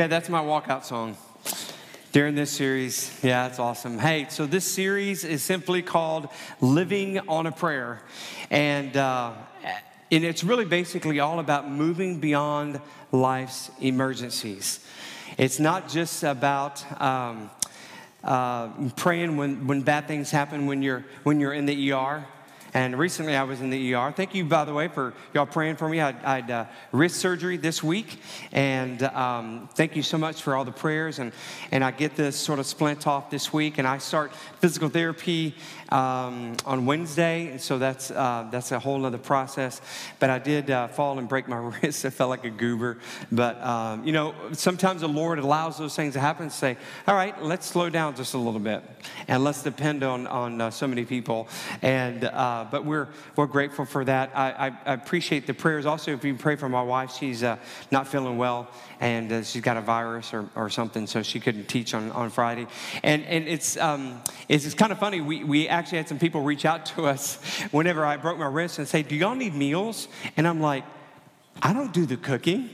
Okay, that's my walkout song during this series. Yeah, it's awesome. Hey, so this series is simply called Living on a Prayer. And, uh, and it's really basically all about moving beyond life's emergencies. It's not just about um, uh, praying when, when bad things happen when you're, when you're in the ER. And recently I was in the ER. Thank you, by the way, for y'all praying for me. I, had uh, wrist surgery this week. And um, thank you so much for all the prayers. And, and I get this sort of splint off this week. And I start physical therapy um, on Wednesday. So that's, uh, that's a whole other process. But I did uh, fall and break my wrist. I felt like a goober. But, um, you know, sometimes the Lord allows those things to happen and say, all right, let's slow down just a little bit. And let's depend on, on uh, so many people. And, uh, but we're, we're grateful for that. I, I, I, appreciate the prayers. Also, if you pray for my wife, she's uh, not feeling well and uh, she's got a virus or, or something, so she couldn't teach on, on Friday. And, and it's, um, it's, it's kind of funny. We, we actually had some people reach out to us whenever I broke my wrist and say, Do y'all need meals? And I'm like, I don't do the cooking.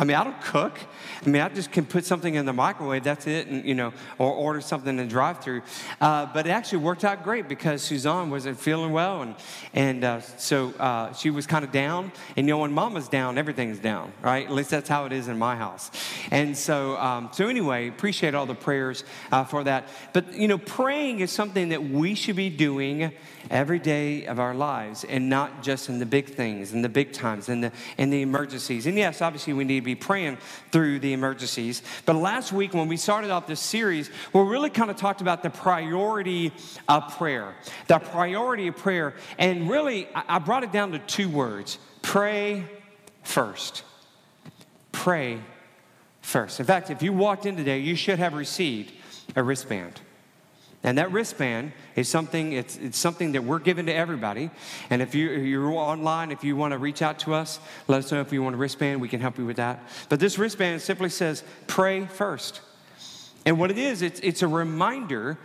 I mean, I don't cook. I mean, I just can put something in the microwave, that's it, and, you know, or order something in the drive through. Uh, but it actually worked out great because Suzanne wasn't feeling well. And, and uh, so uh, she was kind of down. And, you know, when mama's down, everything's down, right? At least that's how it is in my house. And so, um, so anyway, appreciate all the prayers uh, for that. But, you know, praying is something that we should be doing every day of our lives and not just in the big things and the big times and the, and the emergencies. And yes, obviously, we need to be praying through the emergencies. But last week, when we started off this series, we really kind of talked about the priority of prayer. The priority of prayer. And really, I brought it down to two words pray first. Pray first. In fact, if you walked in today, you should have received a wristband. And that wristband is something, it's, it's something that we're giving to everybody. And if, you, you're online, if you want to reach out to us, let us know if you want a wristband. We can help you with that. But this wristband simply says, pray first. And what it is, it's, it's a reminder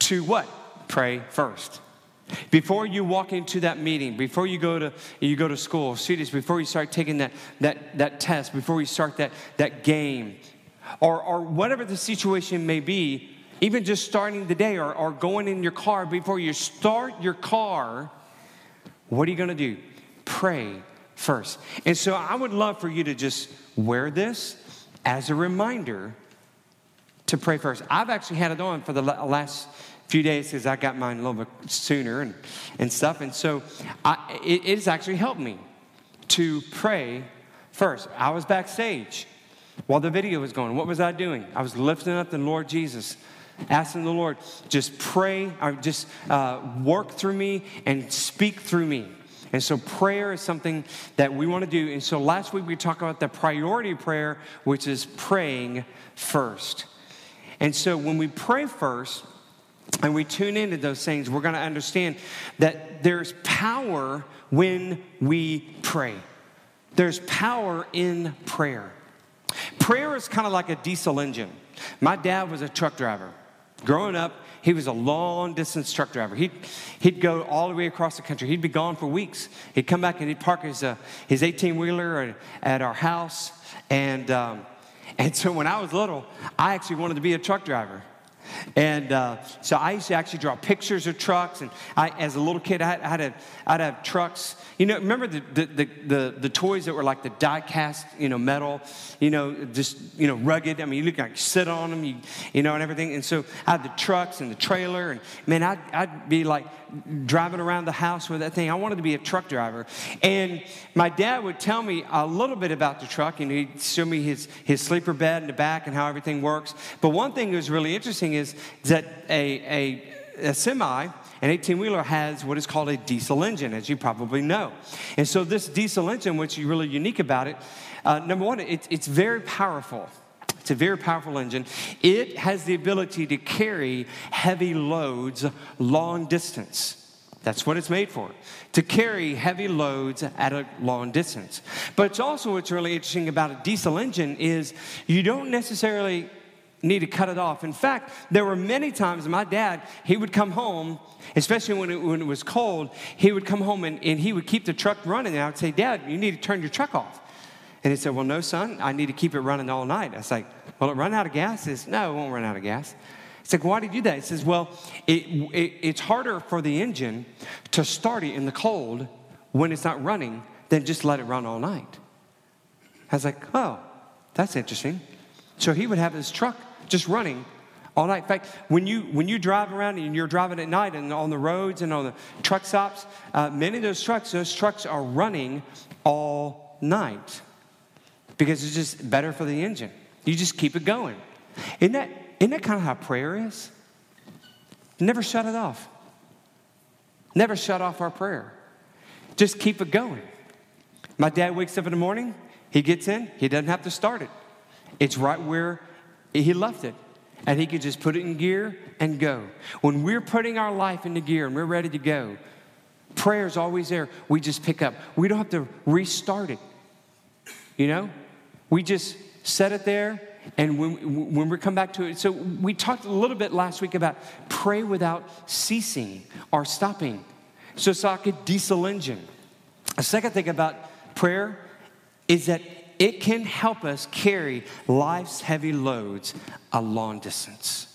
to what? Pray first. Before you walk into that meeting, before you go to, you go to school, students, before you start taking that, that, that test, before you start that, that game, or, or whatever the situation may be, even just starting the day or, or going in your car, before you start your car, what are you going to do? Pray first. And so I would love for you to just wear this as a reminder to pray first. I've actually had it on for the last few days because I got mine a little bit sooner and, and stuff. And so I, it, it has actually helped me to pray first. I was backstage while the video was going. What was I doing? I was lifting up the Lord Jesus asking the Lord, just pray, or just uh, work through me and speak through me. And so prayer is something that we want to do. And so last week we talked about the priority prayer, which is praying first. And so when we pray first and we tune into those things, we're going to understand that there's power when we pray. There's power in prayer. Prayer is kind of like a diesel engine. My dad was a truck driver. Growing up, he was a long distance truck driver. He'd, he'd go all the way across the country. He'd be gone for weeks. He'd come back and he'd park his, uh, his 18 wheeler at, our house. And, um, and so when I was little, I actually wanted to be a truck driver. And uh, so I used to actually draw pictures of trucks. And I, as a little kid, I, I had a, I'd have trucks. You know, remember the, the, the, the, the toys that were like the die cast, you know, metal, you know, just, you know, rugged. I mean, you look like you sit on them, you, you know, and everything. And so I had the trucks and the trailer. And man, I'd, I'd be like driving around the house with that thing. I wanted to be a truck driver. And my dad would tell me a little bit about the truck. And he'd show me his, his sleeper bed in the back and how everything works. But one thing that was really interesting is that a, a, a semi, an 18 wheeler has what is called a diesel engine, as you probably know. And so, this diesel engine, is really unique about it, uh, number one, it, it's very powerful. It's a very powerful engine. It has the ability to carry heavy loads long distance. That's what it's made for, to carry heavy loads at a long distance. But it's also what's really interesting about a diesel engine is you don't necessarily need to cut it off. In fact, there were many times my dad, he would come home, especially when it, when it was cold, he would come home and, and he would keep the truck running. And I would say, Dad, you need to turn your truck off. And he said, Well, no, son, I need to keep it running all night. I was like, Will it run out of gas? He says, No, it won't run out of gas. It's like, why do you do that? He says, well, it, it, it's harder for the engine to start it in the cold when it's not running than just let it run all night. I was like, oh, that's interesting. So he would have his truck just running all night. In fact, when you when you drive around and you're driving at night and on the roads and on the truck stops, uh, many of those trucks, those trucks are running all night because it's just better for the engine. You just keep it going. Isn't that isn't that kind of how prayer is? Never shut it off. Never shut off our prayer. Just keep it going. My dad wakes up in the morning, he gets in, he doesn't have to start it. It's right where he left it. And he could just put it in gear and go. When we're putting our life into gear and we're ready to go, prayer is always there. We just pick up. We don't have to restart it. You know? We just set it there and when, when we come back to it, so we talked a little bit last week about pray without ceasing or stopping. So it's like a diesel engine. A second thing about prayer is that it can help us carry life's heavy loads a long distance.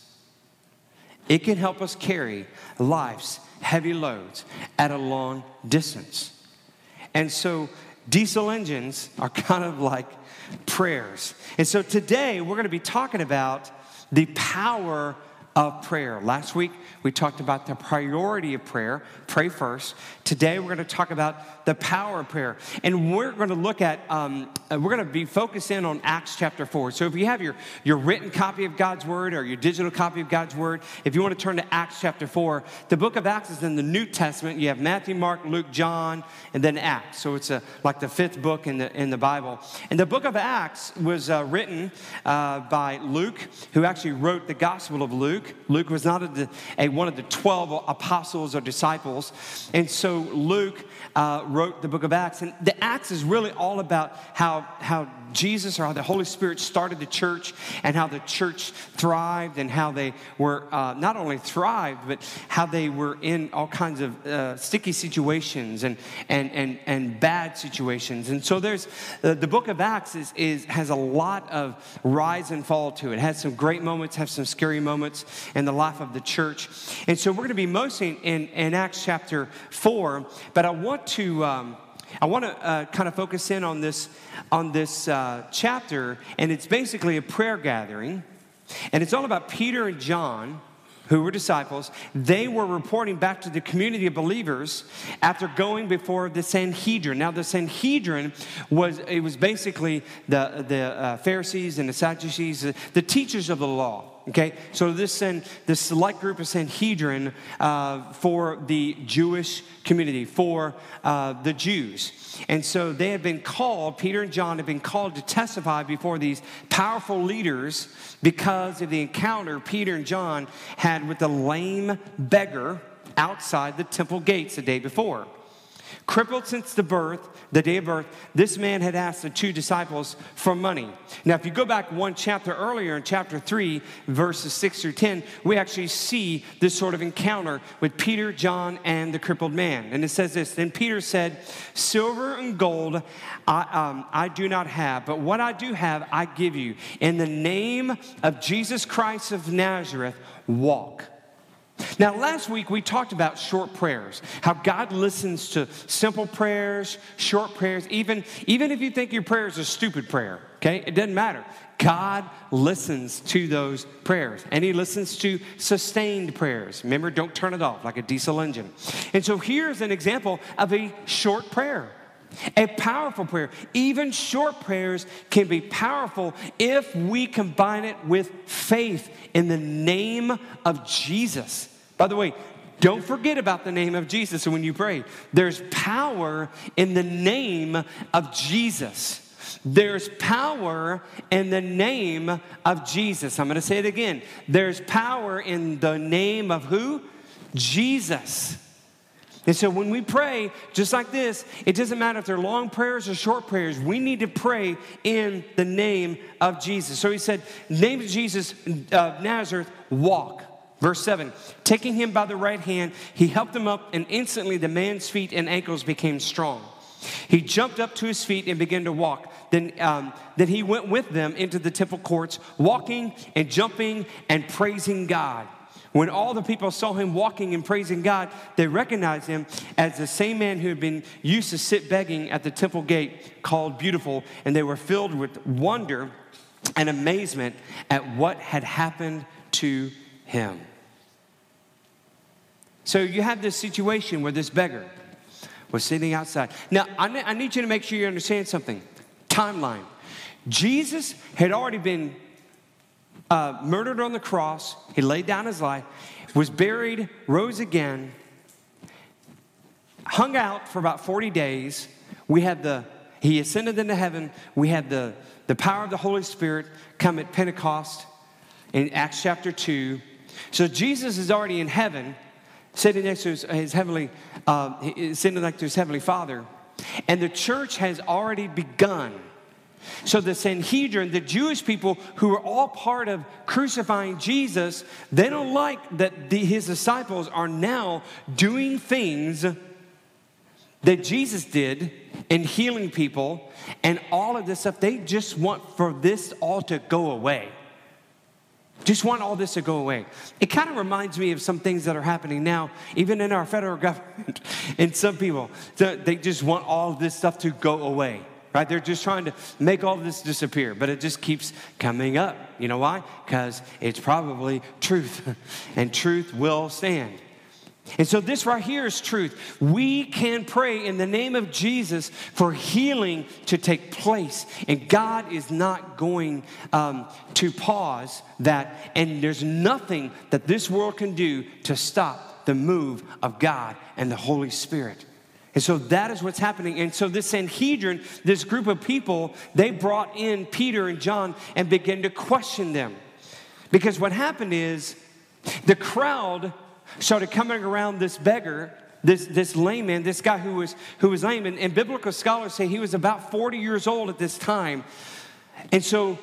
It can help us carry life's heavy loads at a long distance. And so diesel engines are kind of like prayers. And so today we're going to be talking about the power of prayer. Last week we talked about the priority of prayer, pray first. Today we're going to talk about the power of prayer. And we're going to look at, um, uh, we're going to be focused in on Acts chapter 4. So if you have your, your written copy of God's Word or your digital copy of God's Word, if you want to turn to Acts chapter 4, the book of Acts is in the New Testament. You have Matthew, Mark, Luke, John, and then Acts. So it's a, like the fifth book in the, in the Bible. And the book of Acts was uh, written uh, by Luke, who actually wrote the Gospel of Luke. Luke was not a, a one of the 12 apostles or disciples. And so Luke uh, wrote the book of Acts. And the Acts is really all about how, how Jesus or how the Holy Spirit started the church and how the church thrived and how they were uh, not only thrived, but how they were in all kinds of uh, sticky situations and, and, and, and bad situations. And so there's uh, the book of Acts is, is, has a lot of rise and fall to it. it. has some great moments, has some scary moments in the life of the church. And so we're going to be mostly in, in Acts chapter 4, but I want to. Um, I want to uh, kind of focus in on this, on this uh, chapter, and it's basically a prayer gathering. And it's all about Peter and John, who were disciples. They were reporting back to the community of believers after going before the Sanhedrin. Now, the Sanhedrin was, it was basically the, the uh, Pharisees and the Sadducees, the teachers of the law. Okay, so this this select group of Sanhedrin uh, for the Jewish community, for uh, the Jews. And so they had been called, Peter and John had been called to testify before these powerful leaders because of the encounter Peter and John had with the lame beggar outside the temple gates the day before. Crippled since the birth, the day of birth, this man had asked the two disciples for money. Now, if you go back one chapter earlier in chapter 3, verses 6 through 10, we actually see this sort of encounter with Peter, John, and the crippled man. And it says this Then Peter said, Silver and gold I, um, I do not have, but what I do have, I give you. In the name of Jesus Christ of Nazareth, walk. Now, last week we talked about short prayers, how God listens to simple prayers, short prayers, even, even if you think your prayer is a stupid prayer, okay? It doesn't matter. God listens to those prayers and He listens to sustained prayers. Remember, don't turn it off like a diesel engine. And so here's an example of a short prayer. A powerful prayer. Even short prayers can be powerful if we combine it with faith in the name of Jesus. By the way, don't forget about the name of Jesus when you pray. There's power in the name of Jesus. There's power in the name of Jesus. I'm going to say it again. There's power in the name of who? Jesus. And so when we pray just like this, it doesn't matter if they're long prayers or short prayers. We need to pray in the name of Jesus. So he said, name of Jesus of uh, Nazareth, walk. Verse 7 Taking him by the right hand, he helped him up, and instantly the man's feet and ankles became strong. He jumped up to his feet and began to walk. then, um, then he went with them into the temple courts, walking and jumping and praising God. When all the people saw him walking and praising God, they recognized him as the same man who had been used to sit begging at the temple gate called Beautiful, and they were filled with wonder and amazement at what had happened to him. So you have this situation where this beggar was sitting outside. Now, I need you to make sure you understand something. Timeline. Jesus had already been uh, murdered on the cross, he laid down his life, was buried, rose again, hung out for about 40 days. We had the, he ascended into heaven. We had the, the power of the Holy Spirit come at Pentecost in Acts chapter 2. So Jesus is already in heaven, sitting next to his, his heavenly, uh, sitting next to his heavenly Father. And the church has already begun. So the Sanhedrin, the Jewish people who were all part of crucifying Jesus, they don't like that the, his disciples are now doing things that Jesus did in healing people and all of this stuff. They just want for this all to go away. Just want all this to go away. It kind of reminds me of some things that are happening now, even in our federal government, and some people. They just want all this stuff to go away right? They're just trying to make all this disappear, but it just keeps coming up. You know why? Because it's probably truth, and truth will stand. And so, this right here is truth. We can pray in the name of Jesus for healing to take place. And God is not going um, to pause that. And there's nothing that this world can do to stop the move of God and the Holy Spirit. And so that is what's happening. And so this Sanhedrin, this group of people, they brought in Peter and John and began to question them. Because what happened is the crowd started coming around this beggar, this, this lame man, this guy who was, who was lame. And, and biblical scholars say he was about 40 years old at this time. And so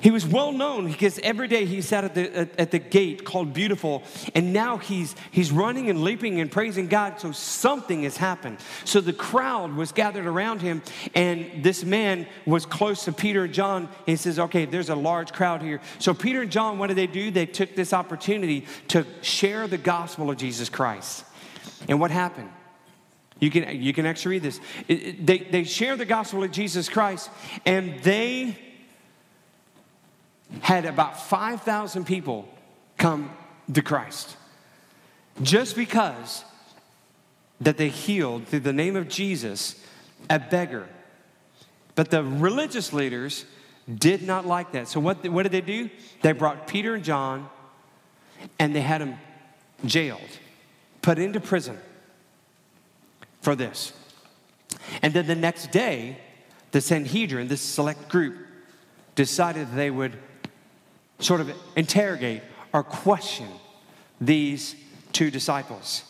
he was well known because every day he sat at the, at, at, the gate called Beautiful, and now he's, he's running and leaping and praising God. So something has happened. So the crowd was gathered around him, and this man was close to Peter and John. And he says, Okay, there's a large crowd here. So Peter and John, what did they do? They took this opportunity to share the gospel of Jesus Christ. And what happened? You can, you can actually read this. It, it, they, they share the gospel of Jesus Christ, and they had about 5,000 people come to Christ just because that they healed through the name of Jesus a beggar. But the religious leaders did not like that. So what, what did they do? They brought Peter and John and they had them jailed, put into prison for this. And then the next day, the Sanhedrin, this select group, decided they would sort of interrogate or question these two disciples.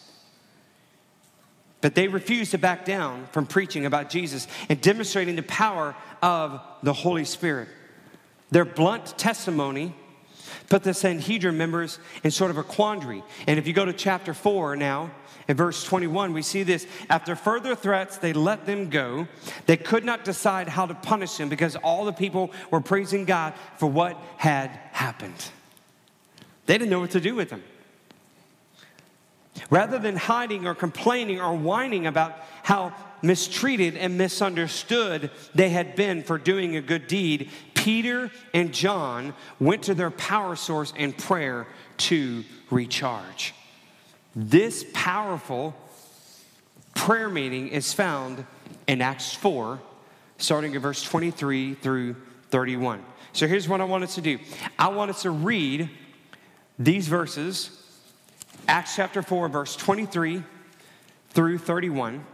But they refused to back down from preaching about Jesus and demonstrating the power of the Holy Spirit. Their blunt testimony put the Sanhedrin members in sort of a quandary. And if you go to chapter 4 now, in verse 21, we see this. After further threats, they let them go. They could not decide how to punish them because all the people were praising God for what had happened. They didn't know what to do with them. Rather than hiding or complaining or whining about how mistreated and misunderstood they had been for doing a good deed, Peter and John went to their power source in prayer to recharge. This powerful prayer meeting is found in Acts 4, starting at verse 23 through 31. So here's what I want us to do I want us to read these verses, Acts chapter 4, verse 23 through 31,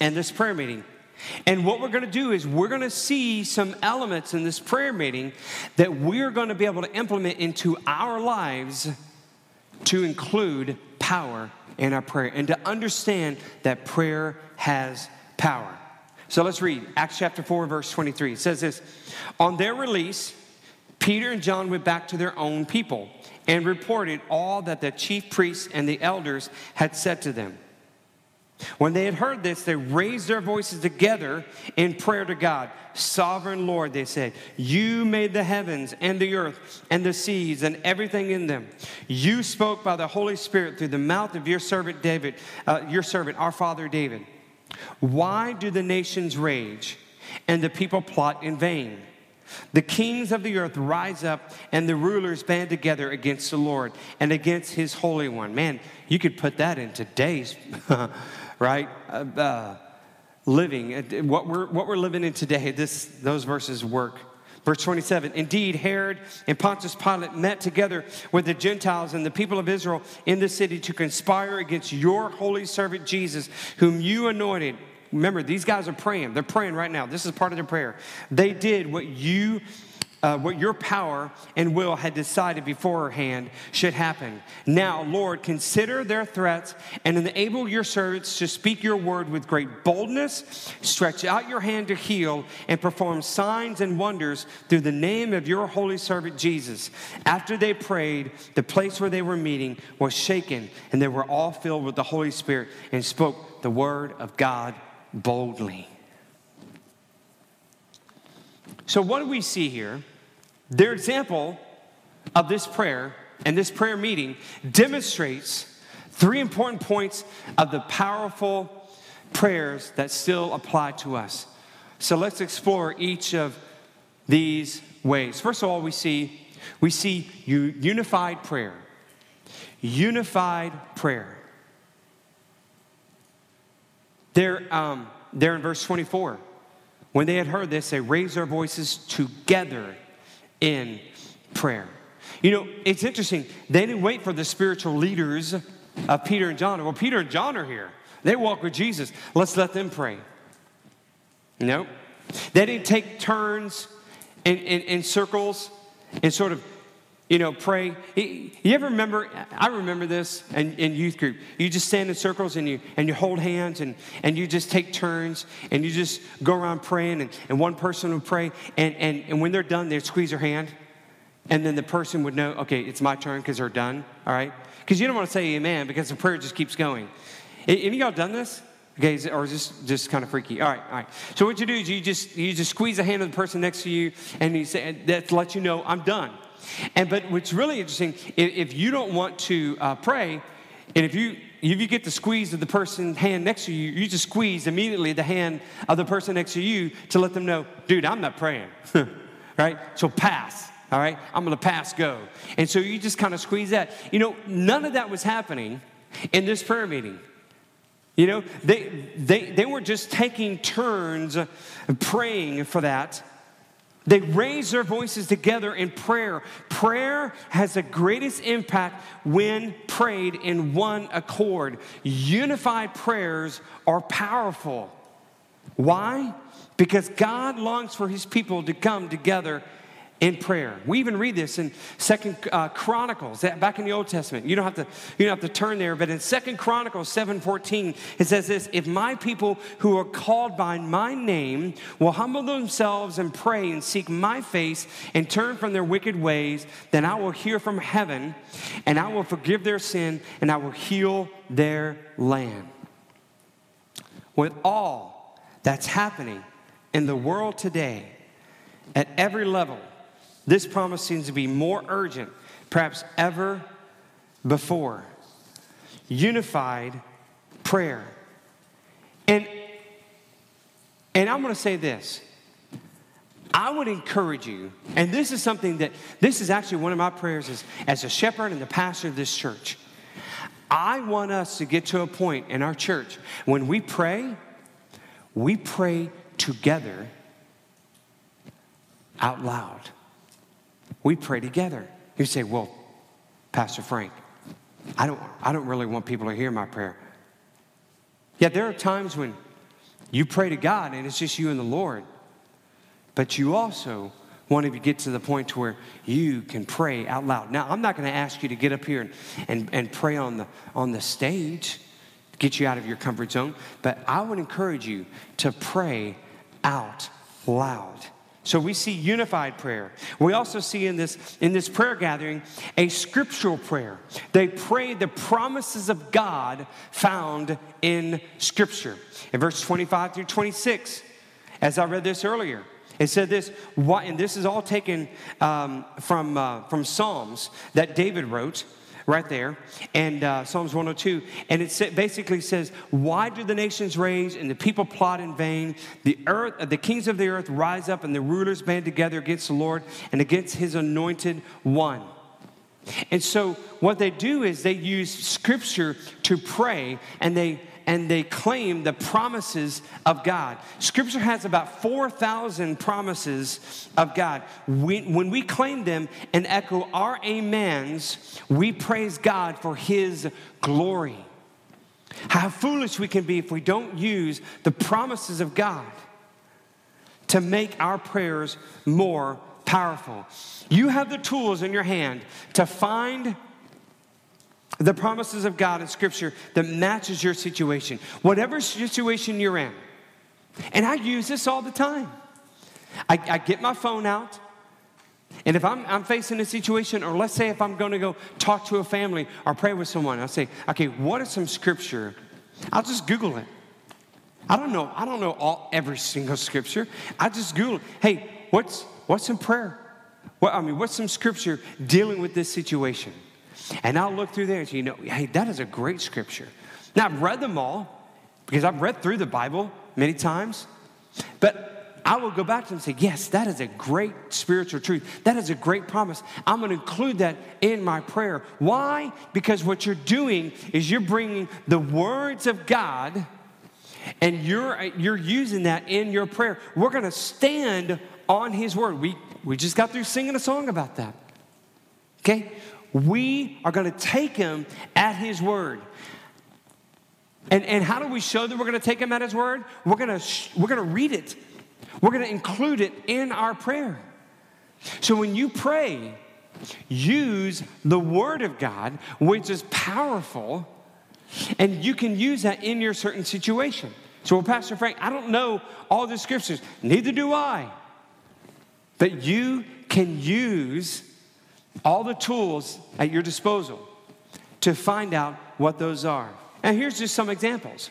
and this prayer meeting. And what we're going to do is we're going to see some elements in this prayer meeting that we're going to be able to implement into our lives to include power in our prayer and to understand that prayer has power. So let's read Acts chapter 4, verse 23. It says this On their release, Peter and John went back to their own people and reported all that the chief priests and the elders had said to them. When they had heard this, they raised their voices together in prayer to God. Sovereign Lord, they said, You made the heavens and the earth and the seas and everything in them. You spoke by the Holy Spirit through the mouth of your servant David, uh, your servant, our father David. Why do the nations rage and the people plot in vain? The kings of the earth rise up and the rulers band together against the Lord and against his Holy One. Man, you could put that in today's, right? Uh, living, uh, what we're, what we're living in today, this, those verses work. Verse 27 Indeed, Herod and Pontius Pilate met together with the Gentiles and the people of Israel in the city to conspire against your holy servant Jesus, whom you anointed Remember, these guys are praying. They're praying right now. This is part of their prayer. They did what you uh, what your power and will had decided beforehand should happen. Now, Lord, consider their threats and enable your servants to speak your word with great boldness. Stretch out your hand to heal and perform signs and wonders through the name of your holy servant Jesus. After they prayed, the place where they were meeting was shaken, and they were all filled with the Holy Spirit and spoke the word of God boldly. So, what do we see here? Their example of this prayer and this prayer meeting demonstrates three important points of the powerful prayers that still apply to us. So, let's explore each of these ways. First of all, we see we see unified prayer. Unified prayer. There, um, there in verse 24, when they had heard this, they raised their voices together in prayer. You know, it's interesting. They didn't wait for the spiritual leaders of Peter and John. Well, Peter and John are here. They walk with Jesus. Let's let them pray. No. They didn't take turns in, in, in circles and sort of you know, pray. You ever remember, I remember this in, in, youth group. You just stand in circles and you, and you hold hands and, and you just take turns and you just go around praying and, and one person would pray and, and, and when they're done, they'd squeeze their hand and then the person would know, okay, it's my turn because they're done, all right? Because you don't want to say amen because the prayer just keeps going. Have y'all done this? Okay, or is this just kind of freaky? All right, all right. So what you do is you just you just squeeze the hand of the person next to you, and you say that lets you know I'm done. And but what's really interesting, if, if you don't want to uh, pray, and if you if you get the squeeze of the person hand next to you, you just squeeze immediately the hand of the person next to you to let them know, dude, I'm not praying. right? So pass. All right? I'm gonna pass go. And so you just kind of squeeze that. You know, none of that was happening in this prayer meeting. You know, they, they, they were just taking turns praying for that. They raise their voices together in prayer. Prayer has the greatest impact when prayed in one accord. Unified prayers are powerful. Why? Because God longs for his people to come together in prayer. We even read this in Second uh, Chronicles, back in the Old Testament. You don't have to you don't have to turn there, but in Second Chronicles 7:14, it says this: If my people who are called by my name will humble themselves and pray and seek my face and turn from their wicked ways, then I will hear from heaven and I will forgive their sin and I will heal their land. With all that's happening in the world today, at every level, this promise seems to be more urgent, perhaps ever before. Unified prayer. And, and I'm going to say this. I would encourage you, and this is something that, this is actually one of my prayers as, as a shepherd and the pastor of this church. I want us to get to a point in our church when we pray, we pray together out loud we pray together. You say, Well, Pastor Frank, I don't, I don't really want people to hear my prayer. Yet there are times when you pray to God and it's just you and the Lord. But you also want to get to the point to where you can pray out loud. Now, I'm not going to ask you to get up here and, and, and pray on the, on the stage, get you out of your comfort zone, but I would encourage you to pray out loud So we see unified prayer. We also see in this, in this prayer gathering a scriptural prayer. They pray the promises of God found in Scripture. In verse 25 through 26, as I read this earlier, it said this, and this is all taken um, from, uh, from Psalms that David wrote right there, and uh, Psalms 102. And it basically says, Why do the nations rage and the people plot in vain? The earth, uh, the kings of the earth rise up and the rulers band together against the Lord and against his anointed one. And so, what they do is they use scripture to pray and they and they claim the promises of God. Scripture has about 4,000 promises of God. We, when we claim them and echo our amens, we praise God for His glory. How foolish we can be if we don't use the promises of God to make our prayers more powerful. You have the tools in your hand to find the promises of God in Scripture that matches your situation, whatever situation you're in. And I use this all the time. I, I get my phone out, and if I'm, I'm, facing a situation, or let's say if I'm going to go talk to a family or pray with someone, I'll say, okay, what is some scripture? I'll just Google it. I don't know. I don't know all every single scripture. I just Google. Hey, what's what's some prayer? What I mean, what's some scripture dealing with this situation? And I'll look through there and say, you know, hey, that is a great scripture. Now, I've read them all because I've read through the Bible many times, but I will go back to them and say, yes, that is a great spiritual truth. That is a great promise. I'm going to include that in my prayer. Why? Because what you're doing is you're bringing the words of God and you're, you're using that in your prayer. We're going to stand on His word. We, we just got through singing a song about that. Okay? We are going to take him at his word. And, and how do we show that we're going to take him at his word? We're going to, we're going to read it, we're going to include it in our prayer. So when you pray, use the word of God, which is powerful, and you can use that in your certain situation. So, well, Pastor Frank, I don't know all the scriptures, neither do I. But you can use all the tools at your disposal to find out what those are. And here's just some examples.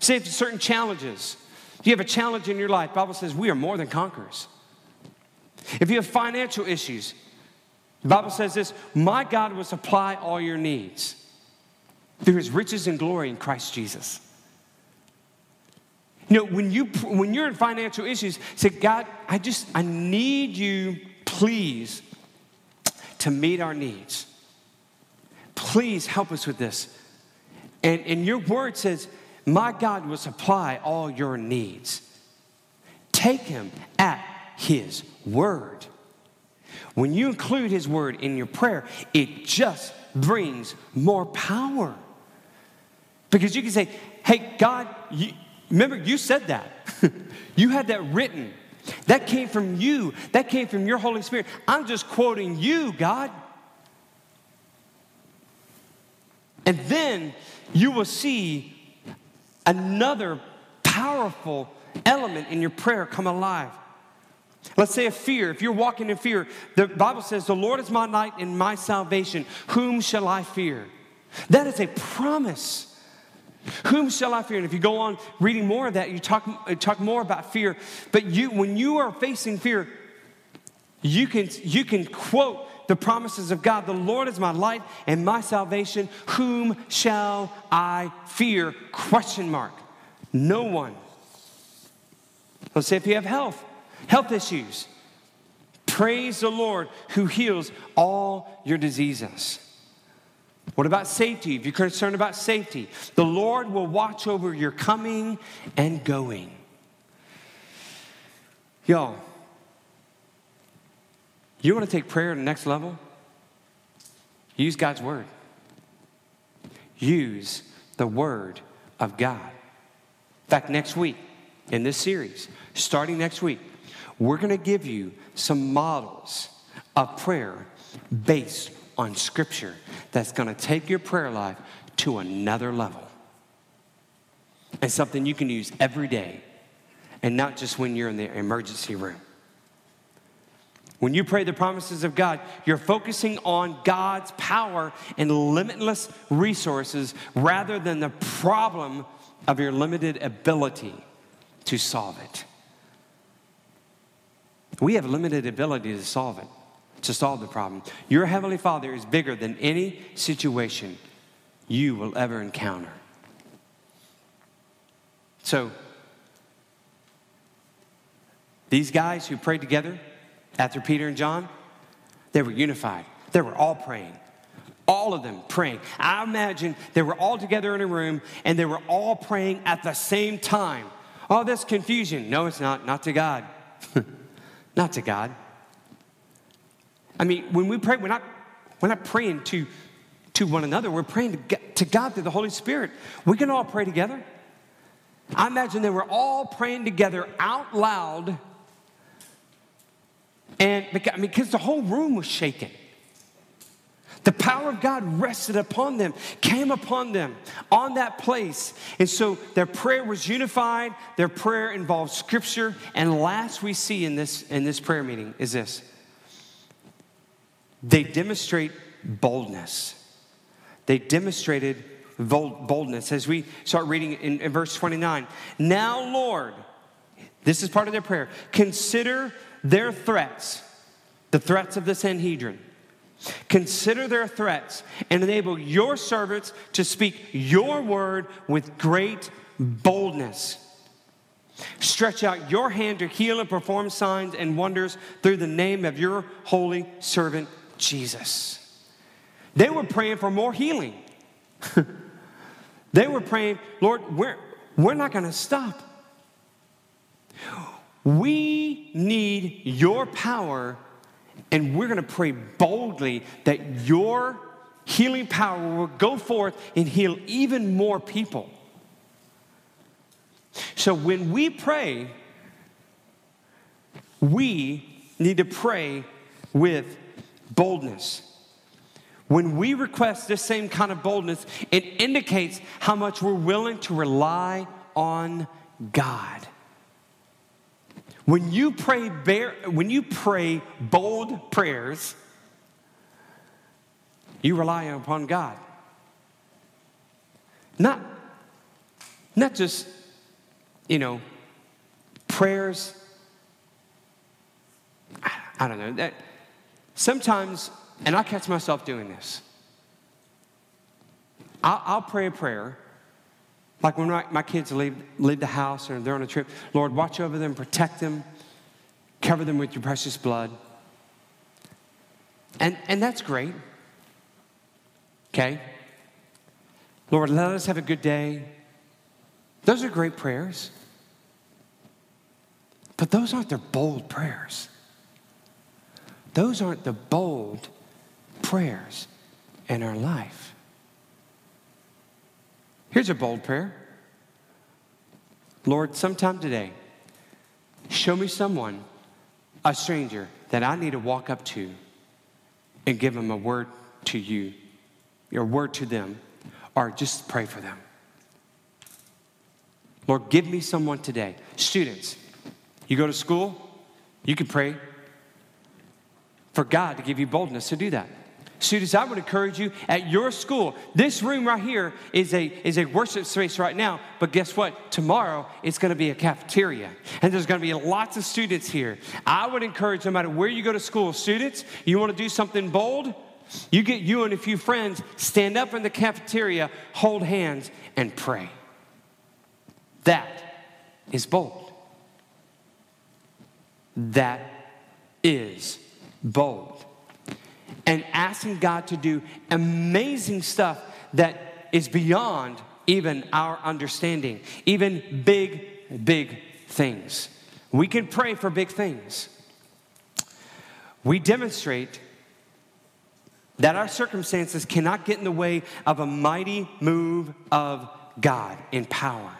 Say if certain challenges, if you have a challenge in your life, Bible says we are more than conquerors. If you have financial issues, the Bible says this, my God will supply all your needs through his riches and glory in Christ Jesus. You know, when, you, when you're in financial issues, say, God, I just, I need you, please, to meet our needs. Please help us with this. And, and your word says, My God will supply all your needs. Take him at his word. When you include his word in your prayer, it just brings more power. Because you can say, Hey, God, you, remember you said that. you had that written. That came from you. That came from your Holy Spirit. I'm just quoting you, God. And then you will see another powerful element in your prayer come alive. Let's say a fear. If you're walking in fear, the Bible says, The Lord is my light and my salvation. Whom shall I fear? That is a promise. Whom shall I fear? And if you go on reading more of that, you talk, talk more about fear. But you, when you are facing fear, you can, you can quote the promises of God. The Lord is my light and my salvation. Whom shall I fear? Question mark. No one. Let's say if you have health, health issues, praise the Lord who heals all your diseases. What about safety? If you're concerned about safety, the Lord will watch over your coming and going. Y'all, you want to take prayer to the next level? Use God's Word. Use the Word of God. In fact, next week in this series, starting next week, we're going to give you some models of prayer based on Scripture that's going to take your prayer life to another level. And something you can use every day and not just when you're in the emergency room. When you pray the promises of God, you're focusing on God's power and limitless resources rather than the problem of your limited ability to solve it. We have limited ability to solve it, to solve the problem. Your Heavenly Father is bigger than any situation you will ever encounter. So, these guys who prayed together after Peter and John, they were unified. They were all praying. All of them praying. I imagine they were all together in a room and they were all praying at the same time. Oh, this confusion. No, it's not. Not to God. not to God. I mean, when we pray, we're not, we're not praying to, to one another. We're praying to, to God through the Holy Spirit. We can all pray together. I imagine they were all praying together out loud and because, I mean, because the whole room was shaking. The power of God rested upon them, came upon them on that place. And so their prayer was unified, their prayer involved scripture. And last we see in this, in this prayer meeting is this they demonstrate boldness. They demonstrated boldness. As we start reading in, in verse 29, now, Lord, this is part of their prayer, consider their threats, the threats of the Sanhedrin. Consider their threats and enable your servants to speak your word with great boldness. Stretch out your hand to heal and perform signs and wonders through the name of your holy servant Jesus. They were praying for more healing. they were praying, Lord, we're, we're not going to stop. We need your power, and we're going to pray boldly that your healing power will go forth and heal even more people. So when we pray, we need to pray with boldness. When we request this same kind of boldness, it indicates how much we're willing to rely on God. When you pray, bear, when you pray bold prayers, you rely upon God. Not, not just, you know, prayers. I, I don't know. That sometimes, and I catch myself doing this. I'll, I'll pray a prayer like when my, kids leave, leave the house or they're on a trip, Lord, watch over them, protect them, cover them with your precious blood. And, and that's great. Okay? Lord, let us have a good day. Those are great prayers. But those aren't their bold prayers. Those aren't the bold prayers in our life. Here's a bold prayer Lord, sometime today, show me someone, a stranger, that I need to walk up to and give them a word to you, your word to them, or just pray for them. Lord, give me someone today. Students, you go to school, you can pray for God to give you boldness to do that. Students, I would encourage you at your school. This room right here is a, is a worship space right now, but guess what? Tomorrow it's going to be a cafeteria, and there's going to be lots of students here. I would encourage no matter where you go to school, students, you want to do something bold? You get you and a few friends, stand up in the cafeteria, hold hands, and pray. That is bold. That is bold and asking God to do amazing stuff that is beyond even our understanding, even big, big things. We can pray for big things. We demonstrate that our circumstances cannot get in the way of a mighty move of God in power.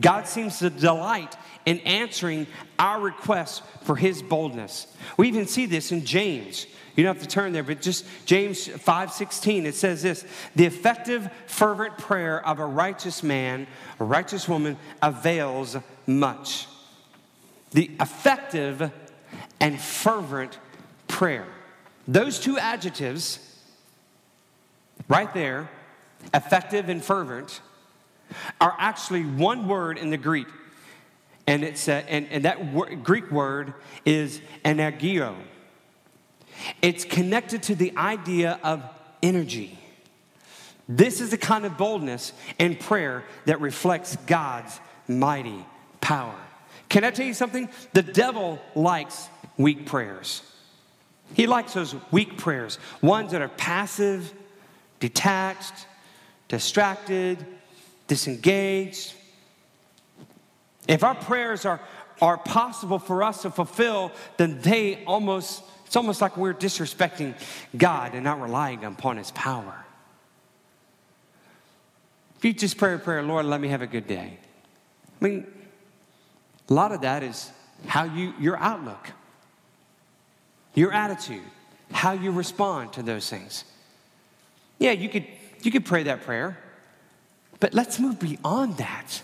God seems to delight in answering our requests for his boldness. We even see this in James. You don't have to turn there, but just James 5:16 it says this, "The effective fervent prayer of a righteous man, a righteous woman avails much." The effective and fervent prayer. Those two adjectives, right there, effective and fervent, are actually one word in the Greek. And, it's, uh, and, and that Greek word is energeo. It's connected to the idea of energy. This is the kind of boldness in prayer that reflects God's mighty power. Can I tell you something? The devil likes weak prayers. He likes those weak prayers, ones that are passive, detached, distracted, disengaged. If our prayers are, are possible for us to fulfill, then they almost, it's almost like we're disrespecting God and not relying upon His power. If you just pray a prayer, Lord, let me have a good day. I mean, a lot of that is how you, your outlook, your attitude, how you respond to those things. Yeah, you could, you could pray that prayer, but let's move beyond that.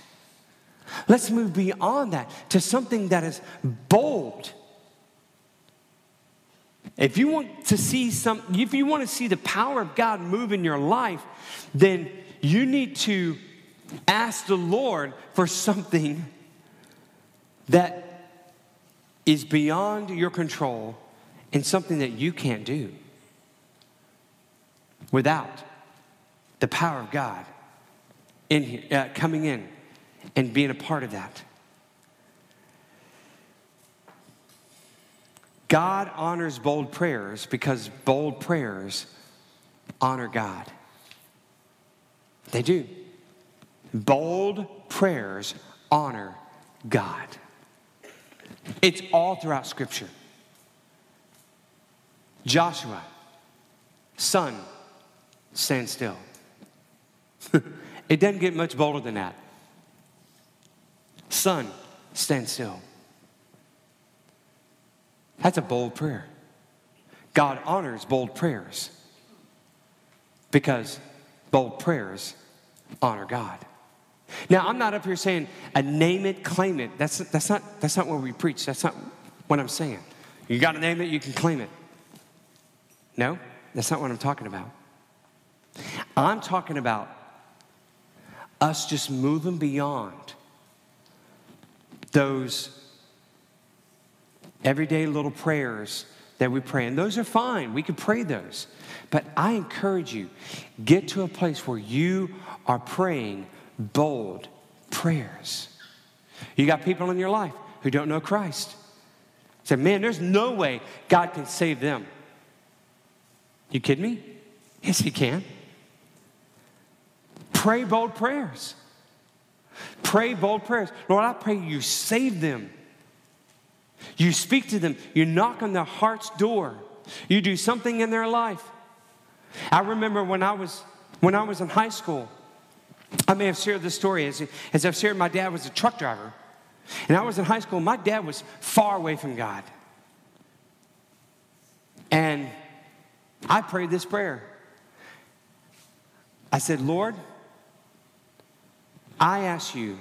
Let's move beyond that to something that is bold. If you want to see some, if you want to see the power of God move in your life, then you need to ask the Lord for something that is beyond your control and something that you can't do without the power of God in here, uh, coming in and being a part of that. God honors bold prayers because bold prayers honor God. They do. Bold prayers honor God. It's all throughout Scripture. Joshua, sun, stand still. it doesn't get much bolder than that. Sun, stand still. That's a bold prayer. God honors bold prayers because bold prayers honor God. Now, I'm not up here saying a name it, claim it. That's, that's, not, that's not what we preach. That's not what I'm saying. You got to name it, you can claim it. No, that's not what I'm talking about. I'm talking about us just moving beyond those everyday little prayers that we pray. And those are fine, we can pray those. But I encourage you, get to a place where you are praying bold prayers. You got people in your life who don't know Christ. Say, man, there's no way God can save them. You kidding me? Yes, He can. Pray bold prayers. Pray bold prayers. Lord, I pray you save them. You speak to them. You knock on their heart's door. You do something in their life. I remember when I was when I was in high school. I may have shared this story as, as I've shared. My dad was a truck driver, and I was in high school. My dad was far away from God, and I prayed this prayer. I said, Lord, I ask you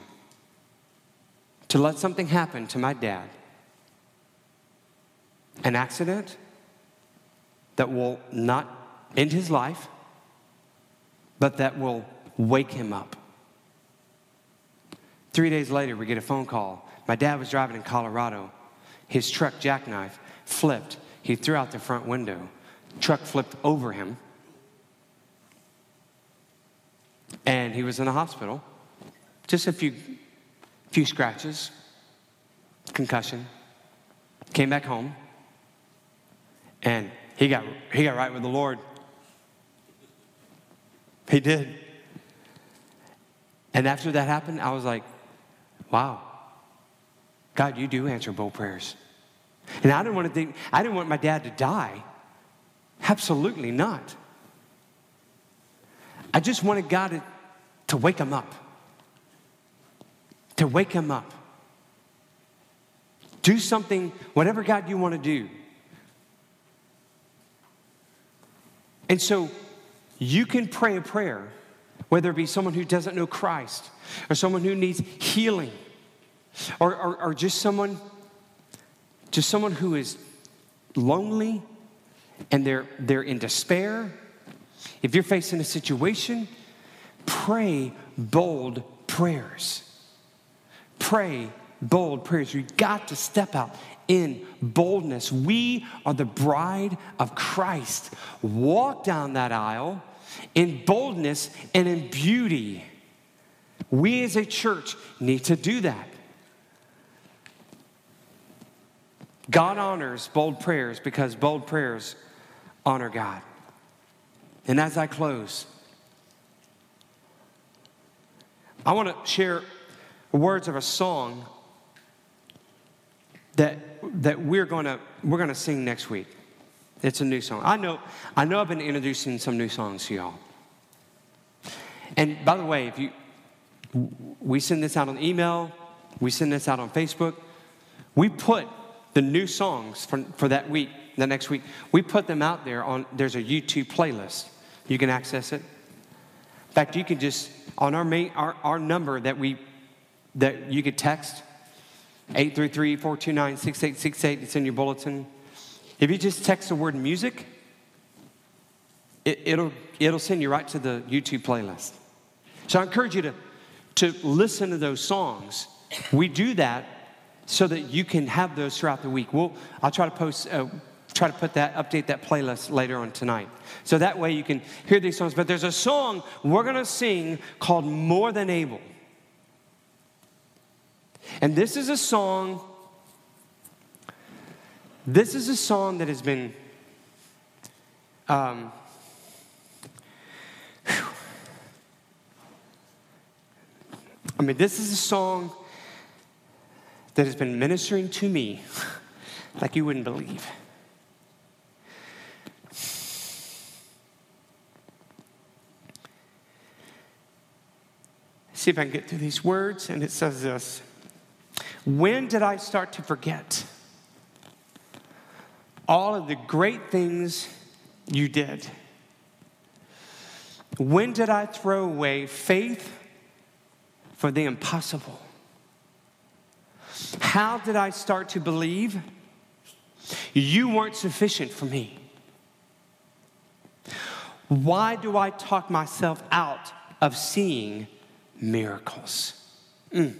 to let something happen to my dad an accident that will not end his life, but that will wake him up. Three days later, we get a phone call. My dad was driving in Colorado. His truck jackknife flipped. He threw out the front window. Truck flipped over him. And he was in the hospital. Just a few, few scratches, concussion. Came back home. And he got, he got right with the Lord. He did. And after that happened, I was like, wow, God, you do answer both prayers. And I didn't want to think, I didn't want my dad to die. Absolutely not. I just wanted God to, to wake him up. To wake him up. Do something, whatever God you want to do. And so you can pray a prayer whether it be someone who doesn't know Christ or someone who needs healing or, or, or just someone just someone who is lonely and they're, they're in despair, if you're facing a situation, pray bold prayers. Pray bold prayers. You got to step out in boldness. We are the bride of Christ. Walk down that aisle in boldness and in beauty. We as a church need to do that. God honors bold prayers because bold prayers honor God. And as I close, I want to share words of a song that, that we're going to we're to sing next week. It's a new song. I know, I know I've been introducing some new songs to y'all. And by the way, if you we send this out on email, we send this out on Facebook, we put the new songs for, for that week, the next week, we put them out there on there's a YouTube playlist. You can access it. In fact, you can just on our main our, our number that we that you could text 833-429-6868. It's in your bulletin. If you just text the word music, it, it'll, it'll send you right to the YouTube playlist. So I encourage you to, to listen to those songs. We do that so that you can have those throughout the week. We'll, I'll try to post, uh, try to put that, update that playlist later on tonight. So that way you can hear these songs. But there's a song we're going to sing called More Than Able. And this is a song, this is a song that has been, um, I mean, this is a song that has been ministering to me like you wouldn't believe. See if I can get through these words, and it says this. When did I start to forget all of the great things you did? When did I throw away faith for the impossible? How did I start to believe you weren't sufficient for me? Why do I talk myself out of seeing miracles? Mm.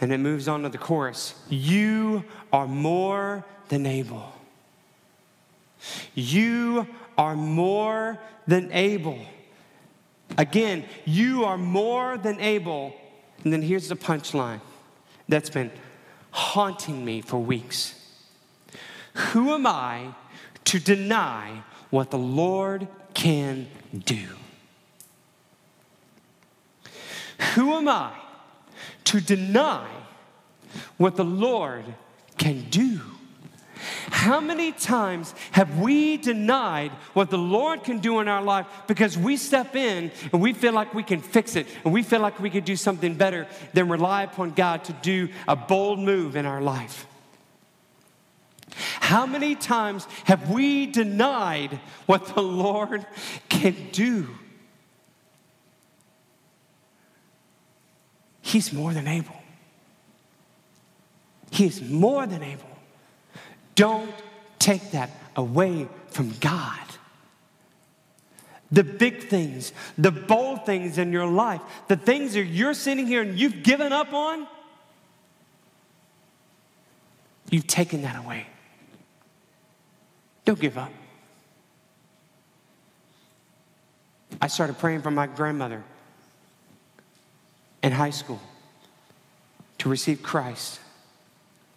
And it moves on to the chorus You are more than able. You are more than able. Again, you are more than able. And then here's the punchline that's been haunting me for weeks. Who am I to deny what the Lord can do? Who am I to deny what the Lord can do. How many times have we denied what the Lord can do in our life because we step in and we feel like we can fix it and we feel like we could do something better than rely upon God to do a bold move in our life? How many times have we denied what the Lord can do? He's more than able. He is more than able. Don't take that away from God. The big things, the bold things in your life, the things that you're sitting here and you've given up on, you've taken that away. Don't give up. I started praying for my grandmother in high school to receive Christ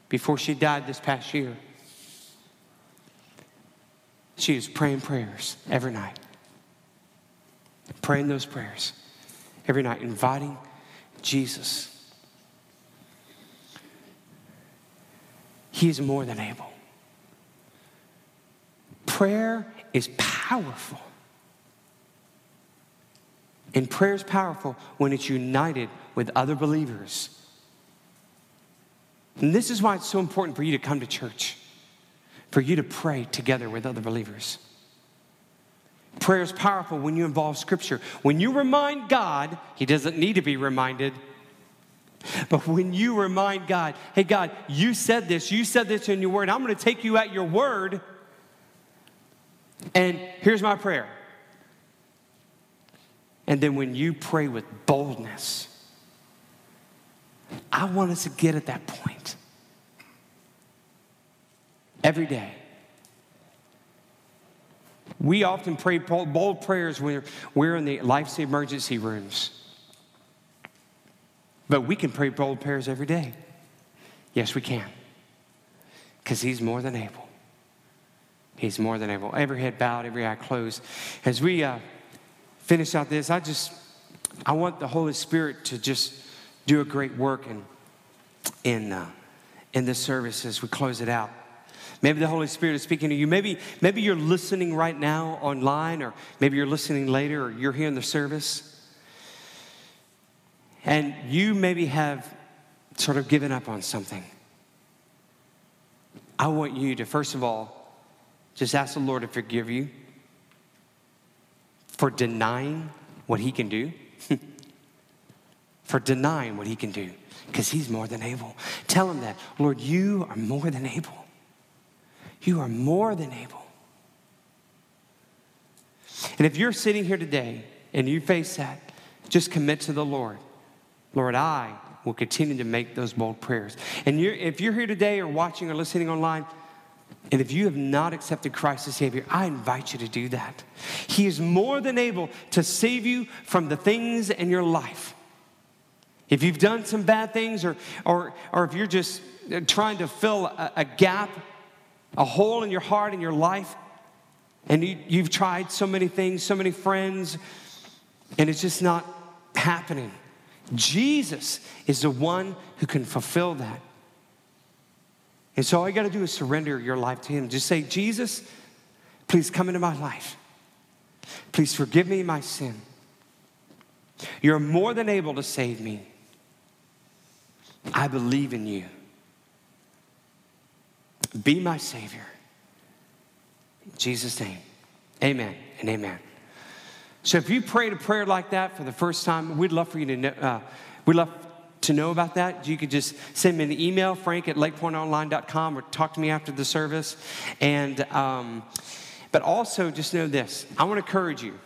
before she died this past year. She was praying prayers every night, praying those prayers every night, inviting Jesus. He is more than able. Prayer is powerful. And prayer is powerful when it's united with other believers. And this is why it's so important for you to come to church, for you to pray together with other believers. Prayer is powerful when you involve Scripture. When you remind God, He doesn't need to be reminded, But when you remind God, hey, God, you said this, you said this in your word, I'm going to take you at your word. And here's my prayer. And then when you pray with boldness, I want us to get at that point every day. We often pray bold prayers when we're in the life's emergency rooms. But we can pray bold prayers every day. Yes, we can. Because He's more than able. He's more than able. Every head bowed, every eye closed. As we uh, finish out this, I just, I want the Holy Spirit to just do a great work in, in, uh, in this service as we close it out. Maybe the Holy Spirit is speaking to you. Maybe, maybe you're listening right now online, or maybe you're listening later, or you're here in the service. And you maybe have sort of given up on something. I want you to, first of all, just ask the Lord to forgive you for denying what He can do. for denying what He can do, because He's more than able. Tell Him that, Lord, you are more than able. You are more than able. And if you're sitting here today and you face that, just commit to the Lord. Lord, I will continue to make those bold prayers. And you're, if you're here today or watching or listening online, and if you have not accepted Christ as Savior, I invite you to do that. He is more than able to save you from the things in your life. If you've done some bad things, or, or, or if you're just trying to fill a, a gap, a hole in your heart, in your life, and you, you've tried so many things, so many friends, and it's just not happening. Jesus is the one who can fulfill that. And so all you got to do is surrender your life to Him. Just say, Jesus, please come into my life. Please forgive me my sin. You're more than able to save me. I believe in you. Be my Savior. In Jesus' name, amen and amen. So if you prayed a prayer like that for the first time, we'd love for you to know, uh, we'd love to know about that. You could just send me an email, frank at lakepointonline.com, or talk to me after the service. And, um, but also just know this I want to encourage you.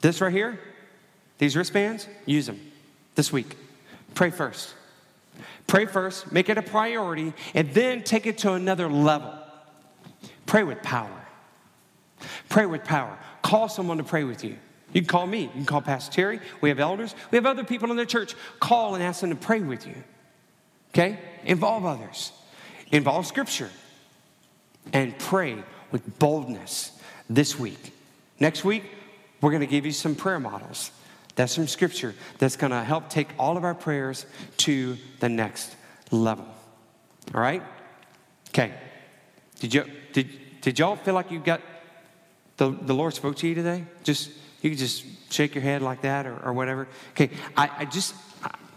This right here, these wristbands, use them this week. Pray first. Pray first, make it a priority, and then take it to another level. Pray with power. Pray with power. Call someone to pray with you. You can call me. You can call Pastor Terry. We have elders. We have other people in the church. Call and ask them to pray with you. Okay? Involve others. Involve Scripture. And pray with boldness this week. Next week, we're going to give you some prayer models. That's from Scripture that's going to help take all of our prayers to the next level. All right? Okay. Did, you, did, did y'all feel like you got the, the Lord spoke to you today? Just you can just shake your head like that or, or whatever. Okay, I, I just,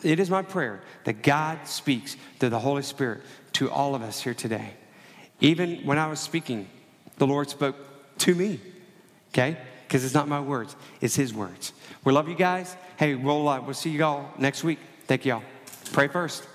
it is my prayer that God speaks through the Holy Spirit to all of us here today. Even when I was speaking, the Lord spoke to me, okay? Because it's not my words, it's His words. We love you guys. Hey, we'll, uh, we'll see you all next week. Thank y'all. Pray first.